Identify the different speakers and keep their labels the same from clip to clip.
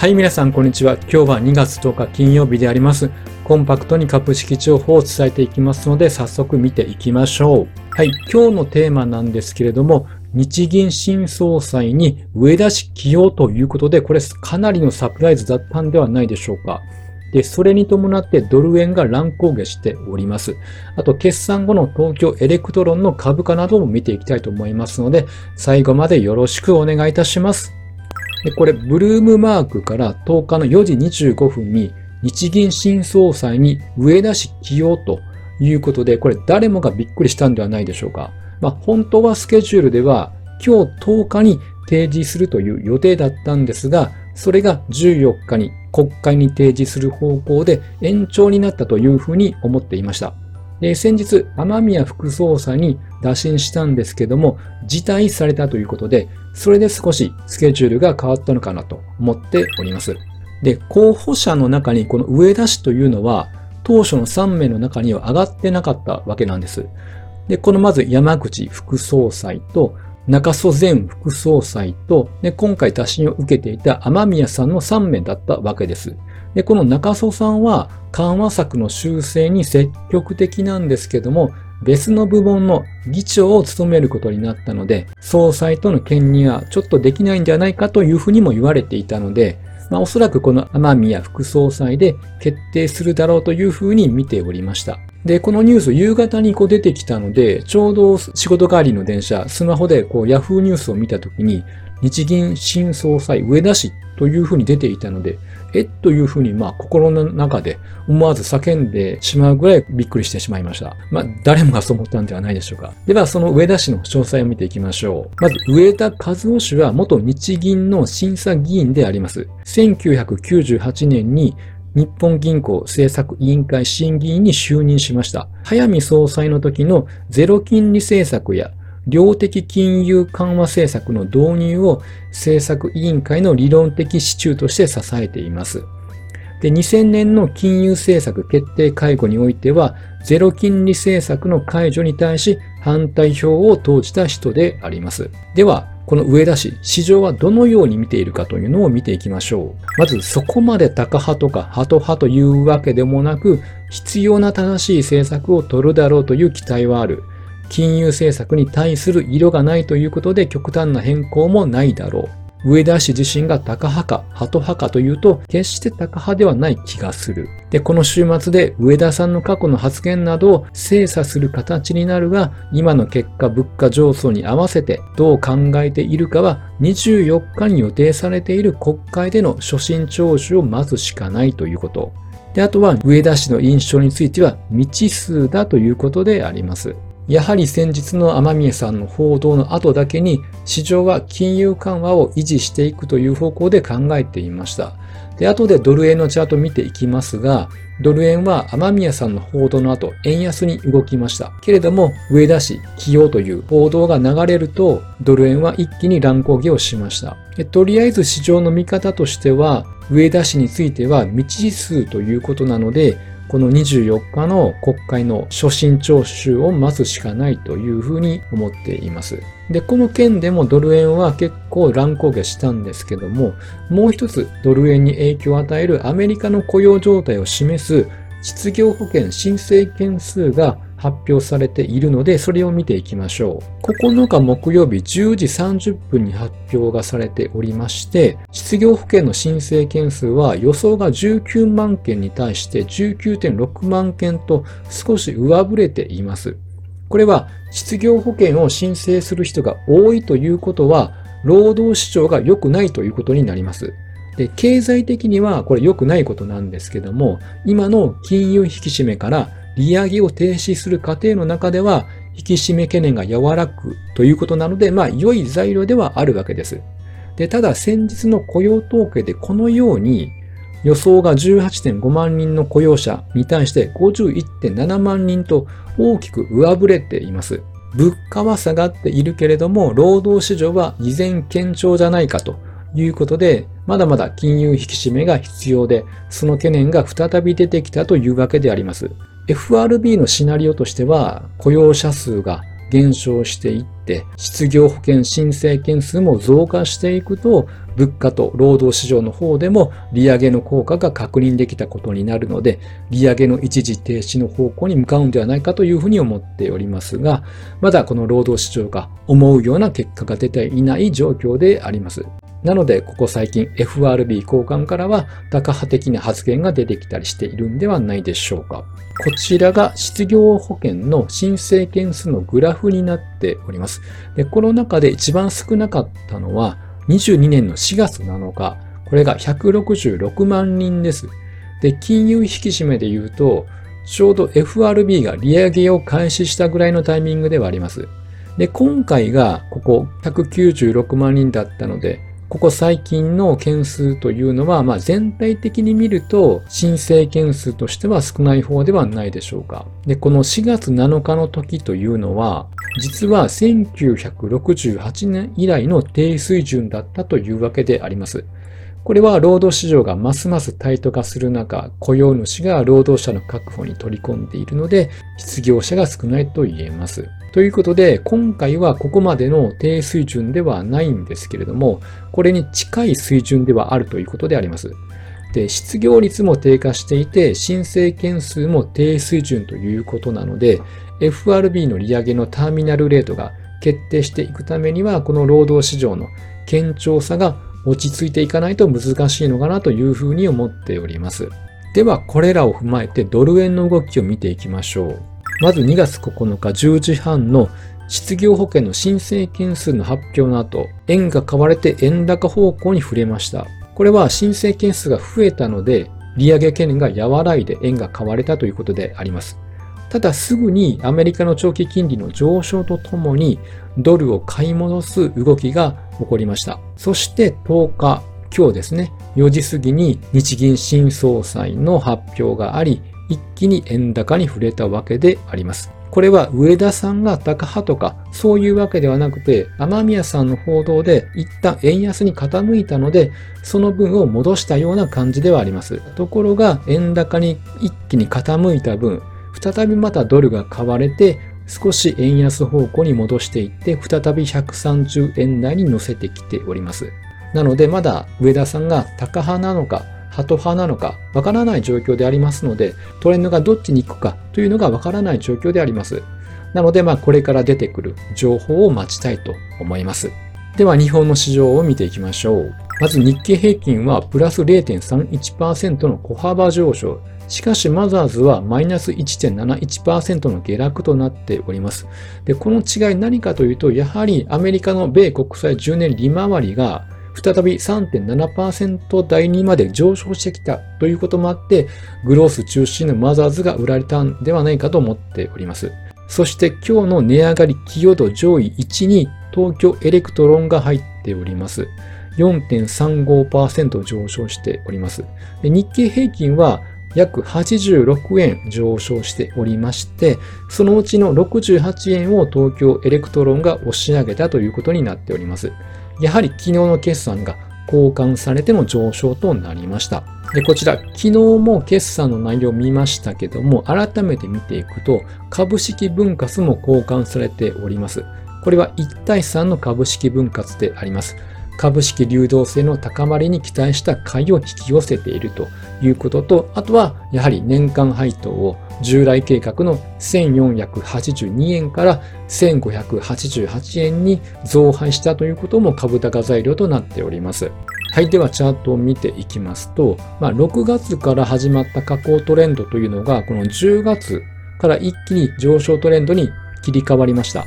Speaker 1: はい、皆さん、こんにちは。今日は2月10日金曜日であります。コンパクトに株式情報を伝えていきますので、早速見ていきましょう。はい、今日のテーマなんですけれども、日銀新総裁に植田氏起用ということで、これかなりのサプライズだったんではないでしょうか。で、それに伴ってドル円が乱高下しております。あと、決算後の東京エレクトロンの株価なども見ていきたいと思いますので、最後までよろしくお願いいたします。これ、ブルームマークから10日の4時25分に日銀新総裁に上田氏起用ということで、これ誰もがびっくりしたんではないでしょうか。まあ、本当はスケジュールでは今日10日に提示するという予定だったんですが、それが14日に国会に提示する方向で延長になったというふうに思っていました。で先日、雨宮副総裁に打診したんですけども、辞退されたということで、それで少しスケジュールが変わったのかなと思っております。で、候補者の中にこの上田氏というのは、当初の3名の中には上がってなかったわけなんです。で、このまず山口副総裁と中曽前副総裁と、で、今回打診を受けていた雨宮さんの3名だったわけです。で、この中曽さんは緩和策の修正に積極的なんですけども、別の部門の議長を務めることになったので、総裁との兼任はちょっとできないんじゃないかというふうにも言われていたので、まあ、おそらくこの雨宮副総裁で決定するだろうというふうに見ておりました。で、このニュース夕方にこう出てきたので、ちょうど仕事帰りの電車、スマホでこう Yahoo ニュースを見たときに、日銀新総裁上田氏というふうに出ていたので、えというふうに、まあ、心の中で思わず叫んでしまうぐらいびっくりしてしまいました。まあ、誰もがそう思ったんではないでしょうか。では、その上田氏の詳細を見ていきましょう。まず、上田和夫氏は元日銀の審査議員であります。1998年に日本銀行政策委員会審議員に就任しました。早見総裁の時のゼロ金利政策や量的金融緩和政策の導入を政策委員会の理論的支柱として支えています。で、2000年の金融政策決定会合においては、ゼロ金利政策の解除に対し反対票を投じた人であります。では、この上田市、市場はどのように見ているかというのを見ていきましょう。まず、そこまで高派とかハト派というわけでもなく、必要な正しい政策を取るだろうという期待はある。金融政策に対する色がないということで極端な変更もないだろう。上田氏自身がタカ派か、ハト派かというと、決してタカ派ではない気がする。で、この週末で上田さんの過去の発言などを精査する形になるが、今の結果物価上昇に合わせてどう考えているかは、24日に予定されている国会での所信聴取を待つしかないということ。で、あとは上田氏の印象については未知数だということであります。やはり先日の天宮さんの報道の後だけに市場は金融緩和を維持していくという方向で考えていました。で、後でドル円のチャート見ていきますが、ドル円は天宮さんの報道の後、円安に動きました。けれども、上田市起用という報道が流れると、ドル円は一気に乱高下をしました。とりあえず市場の見方としては、上田市については未知数ということなので、この24日の国会の初心聴取を待つしかないというふうに思っています。で、この件でもドル円は結構乱高下したんですけども、もう一つドル円に影響を与えるアメリカの雇用状態を示す失業保険申請件数が発表されているので、それを見ていきましょう。9日木曜日10時30分に発表がされておりまして、失業保険の申請件数は予想が19万件に対して19.6万件と少し上振れています。これは失業保険を申請する人が多いということは、労働市場が良くないということになります。で経済的にはこれ良くないことなんですけども、今の金融引き締めから利上げを停止する過程の中では、引き締め懸念が和らぐということなので、まあ、良い材料ではあるわけです。で、ただ先日の雇用統計でこのように予想が18.5万人の雇用者に対して51.7万人と大きく上振れています。物価は下がっているけれども、労働市場は依然堅調じゃないかということで、まだまだ金融引き締めが必要で、その懸念が再び出てきたというわけであります。FRB のシナリオとしては、雇用者数が減少していって、失業保険申請件数も増加していくと、物価と労働市場の方でも利上げの効果が確認できたことになるので、利上げの一時停止の方向に向かうんではないかというふうに思っておりますが、まだこの労働市場が思うような結果が出ていない状況であります。なので、ここ最近 FRB 交換からは高派的な発言が出てきたりしているんではないでしょうか。こちらが失業保険の申請件数のグラフになっております。で、この中で一番少なかったのは22年の4月7日。これが166万人です。で、金融引き締めで言うと、ちょうど FRB が利上げを開始したぐらいのタイミングではあります。で、今回がここ196万人だったので、ここ最近の件数というのは、まあ、全体的に見ると申請件数としては少ない方ではないでしょうか。で、この4月7日の時というのは、実は1968年以来の低水準だったというわけであります。これは労働市場がますますタイト化する中、雇用主が労働者の確保に取り込んでいるので、失業者が少ないと言えます。ということで、今回はここまでの低水準ではないんですけれども、これに近い水準ではあるということであります。で、失業率も低下していて、申請件数も低水準ということなので、FRB の利上げのターミナルレートが決定していくためには、この労働市場の堅調さが落ち着いていかないと難しいのかなというふうに思っております。では、これらを踏まえてドル円の動きを見ていきましょう。まず2月9日10時半の失業保険の申請件数の発表の後、円が買われて円高方向に触れました。これは申請件数が増えたので、利上げ懸念が和らいで円が買われたということであります。ただすぐにアメリカの長期金利の上昇とともにドルを買い戻す動きが起こりました。そして10日、今日ですね、4時過ぎに日銀新総裁の発表があり、一気に円高に触れたわけであります。これは上田さんが高派とかそういうわけではなくて雨宮さんの報道で一旦円安に傾いたのでその分を戻したような感じではあります。ところが円高に一気に傾いた分再びまたドルが買われて少し円安方向に戻していって再び130円台に乗せてきております。なのでまだ上田さんが高派なのかハト派なのかわからない状況でありますので、トレンドがどっちに行くかというのがわからない状況であります。なので、まあ、これから出てくる情報を待ちたいと思います。では、日本の市場を見ていきましょう。まず日経平均はプラス0.31%の小幅上昇。しかし、マザーズはマイナス1.71%の下落となっております。で、この違い何かというと、やはりアメリカの米国債10年利回りが再び3.7%台にまで上昇してきたということもあって、グロース中心のマザーズが売られたんではないかと思っております。そして今日の値上がり寄与度上位1に東京エレクトロンが入っております。4.35%上昇しております。日経平均は約86円上昇しておりまして、そのうちの68円を東京エレクトロンが押し上げたということになっております。やはり昨日の決算が好感されての上昇となりました。で、こちら、昨日も決算の内容を見ましたけども、改めて見ていくと、株式分割も交換されております。これは1対3の株式分割であります。株式流動性の高まりに期待した買いを引き寄せているということと、あとはやはり年間配当を従来計画の1482円から1588円に増配したということも株高材料となっております。はい。では、チャートを見ていきますと、まあ、6月から始まった下降トレンドというのが、この10月から一気に上昇トレンドに切り替わりました。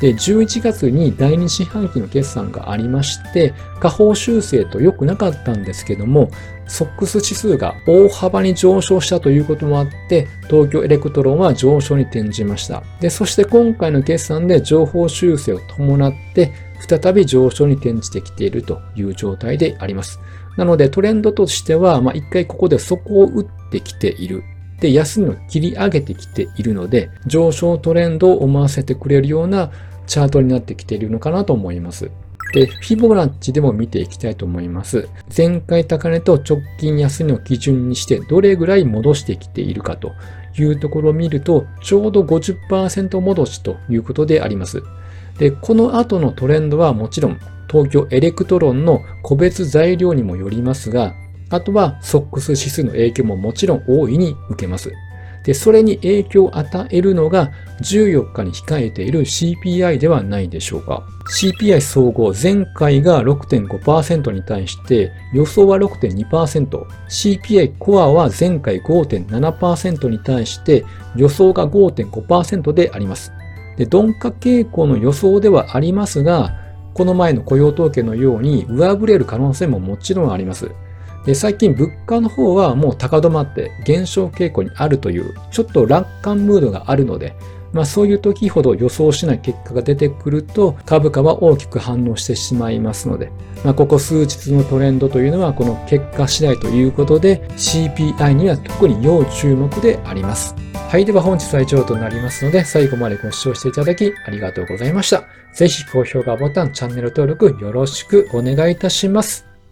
Speaker 1: で、11月に第2四半期の決算がありまして、下方修正と良くなかったんですけども、 SOX 指数が大幅に上昇したということもあって、東京エレクトロンは上昇に転じました。で、そして今回の決算で上方修正を伴って、再び上昇に転じてきているという状態であります。なのでトレンドとしては、まあ、一回ここで底を打ってきているで、安値を切り上げてきているので、上昇トレンドを思わせてくれるようなチャートになってきているのかなと思います。で、フィボナッチでも見ていきたいと思います。前回高値と直近安値を基準にしてどれぐらい戻してきているかというところを見ると、ちょうど50%戻しということであります。で、この後のトレンドはもちろん東京エレクトロンの個別材料にもよりますが、あとはソックス指数の影響ももちろん大いに受けます。で、それに影響を与えるのが14日に控えている CPI ではないでしょうか。CPI 総合前回が6.5%に対して予想は6.2%。CPI コアは前回5.7%に対して予想が5.5%であります。で、鈍化傾向の予想ではありますが、この前の雇用統計のように上振れる可能性ももちろんあります。で最近物価の方はもう高止まって減少傾向にあるというちょっと楽観ムードがあるので、まあそういう時ほど予想しない結果が出てくると株価は大きく反応してしまいますので、まあここ数日のトレンドというのはこの結果次第ということで CPI には特に要注目であります。はい。では本日は以上となりますので、最後までご視聴していただきありがとうございました。ぜひ高評価ボタン、チャンネル登録よろしくお願いいたします。